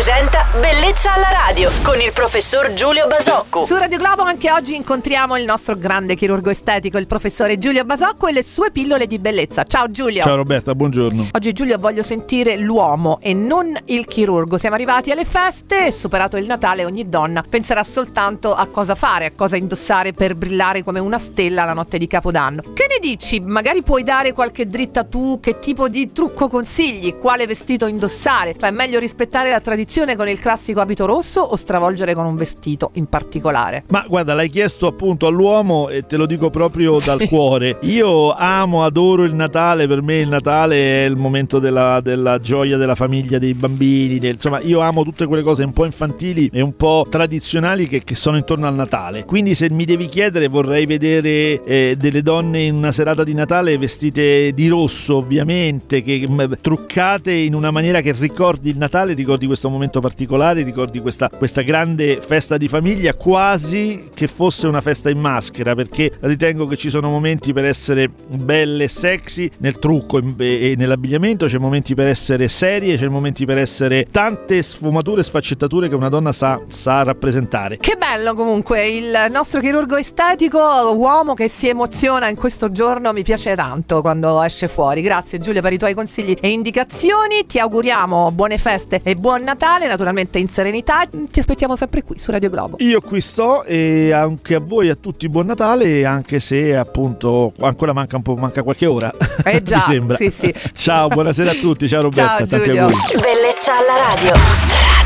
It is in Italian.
presenta Bellezza alla radio con il professor Giulio Basocco. Su Radio Globo anche oggi incontriamo il nostro grande chirurgo estetico, il professore Giulio Basocco e le sue pillole di bellezza. Ciao Giulio. Ciao Roberta, buongiorno. Oggi Giulio voglio sentire l'uomo e non il chirurgo. Siamo arrivati alle feste e superato il Natale ogni donna penserà soltanto a cosa fare, a cosa indossare per brillare come una stella la notte di Capodanno. Che ne dici? Magari puoi dare qualche dritta tu? Che tipo di trucco consigli? Quale vestito indossare? Cioè è meglio rispettare la tradizione con il classico abito rosso o stravolgere con un vestito in particolare? Ma guarda, l'hai chiesto appunto all'uomo e te lo dico proprio sì. dal cuore. Io amo, adoro il Natale, per me il Natale è il momento della, della gioia della famiglia, dei bambini, del, insomma io amo tutte quelle cose un po' infantili e un po' tradizionali che, che sono intorno al Natale. Quindi se mi devi chiedere vorrei vedere eh, delle donne in una serata di Natale vestite di rosso ovviamente, che, truccate in una maniera che ricordi il Natale, ricordi questo momento particolare, ricordi questa, questa grande festa di famiglia, quasi che fosse una festa in maschera, perché ritengo che ci sono momenti per essere belle e sexy nel trucco e nell'abbigliamento, c'è momenti per essere serie, c'è momenti per essere tante sfumature e sfaccettature che una donna sa, sa rappresentare. Che bello comunque, il nostro chirurgo estetico, uomo che si emoziona in questo giorno, mi piace tanto quando esce fuori. Grazie Giulia per i tuoi consigli e indicazioni, ti auguriamo buone feste e buon Natale, naturalmente in serenità. Ti aspettiamo sempre qui su Radio Globo. Io qui sto e anche a voi a tutti buon Natale, anche se appunto ancora manca un po', manca qualche ora. Eh già, mi sembra. Sì, sì. Ciao, buonasera a tutti. Ciao Roberta, Ciao, tanti auguri. Bellezza alla radio.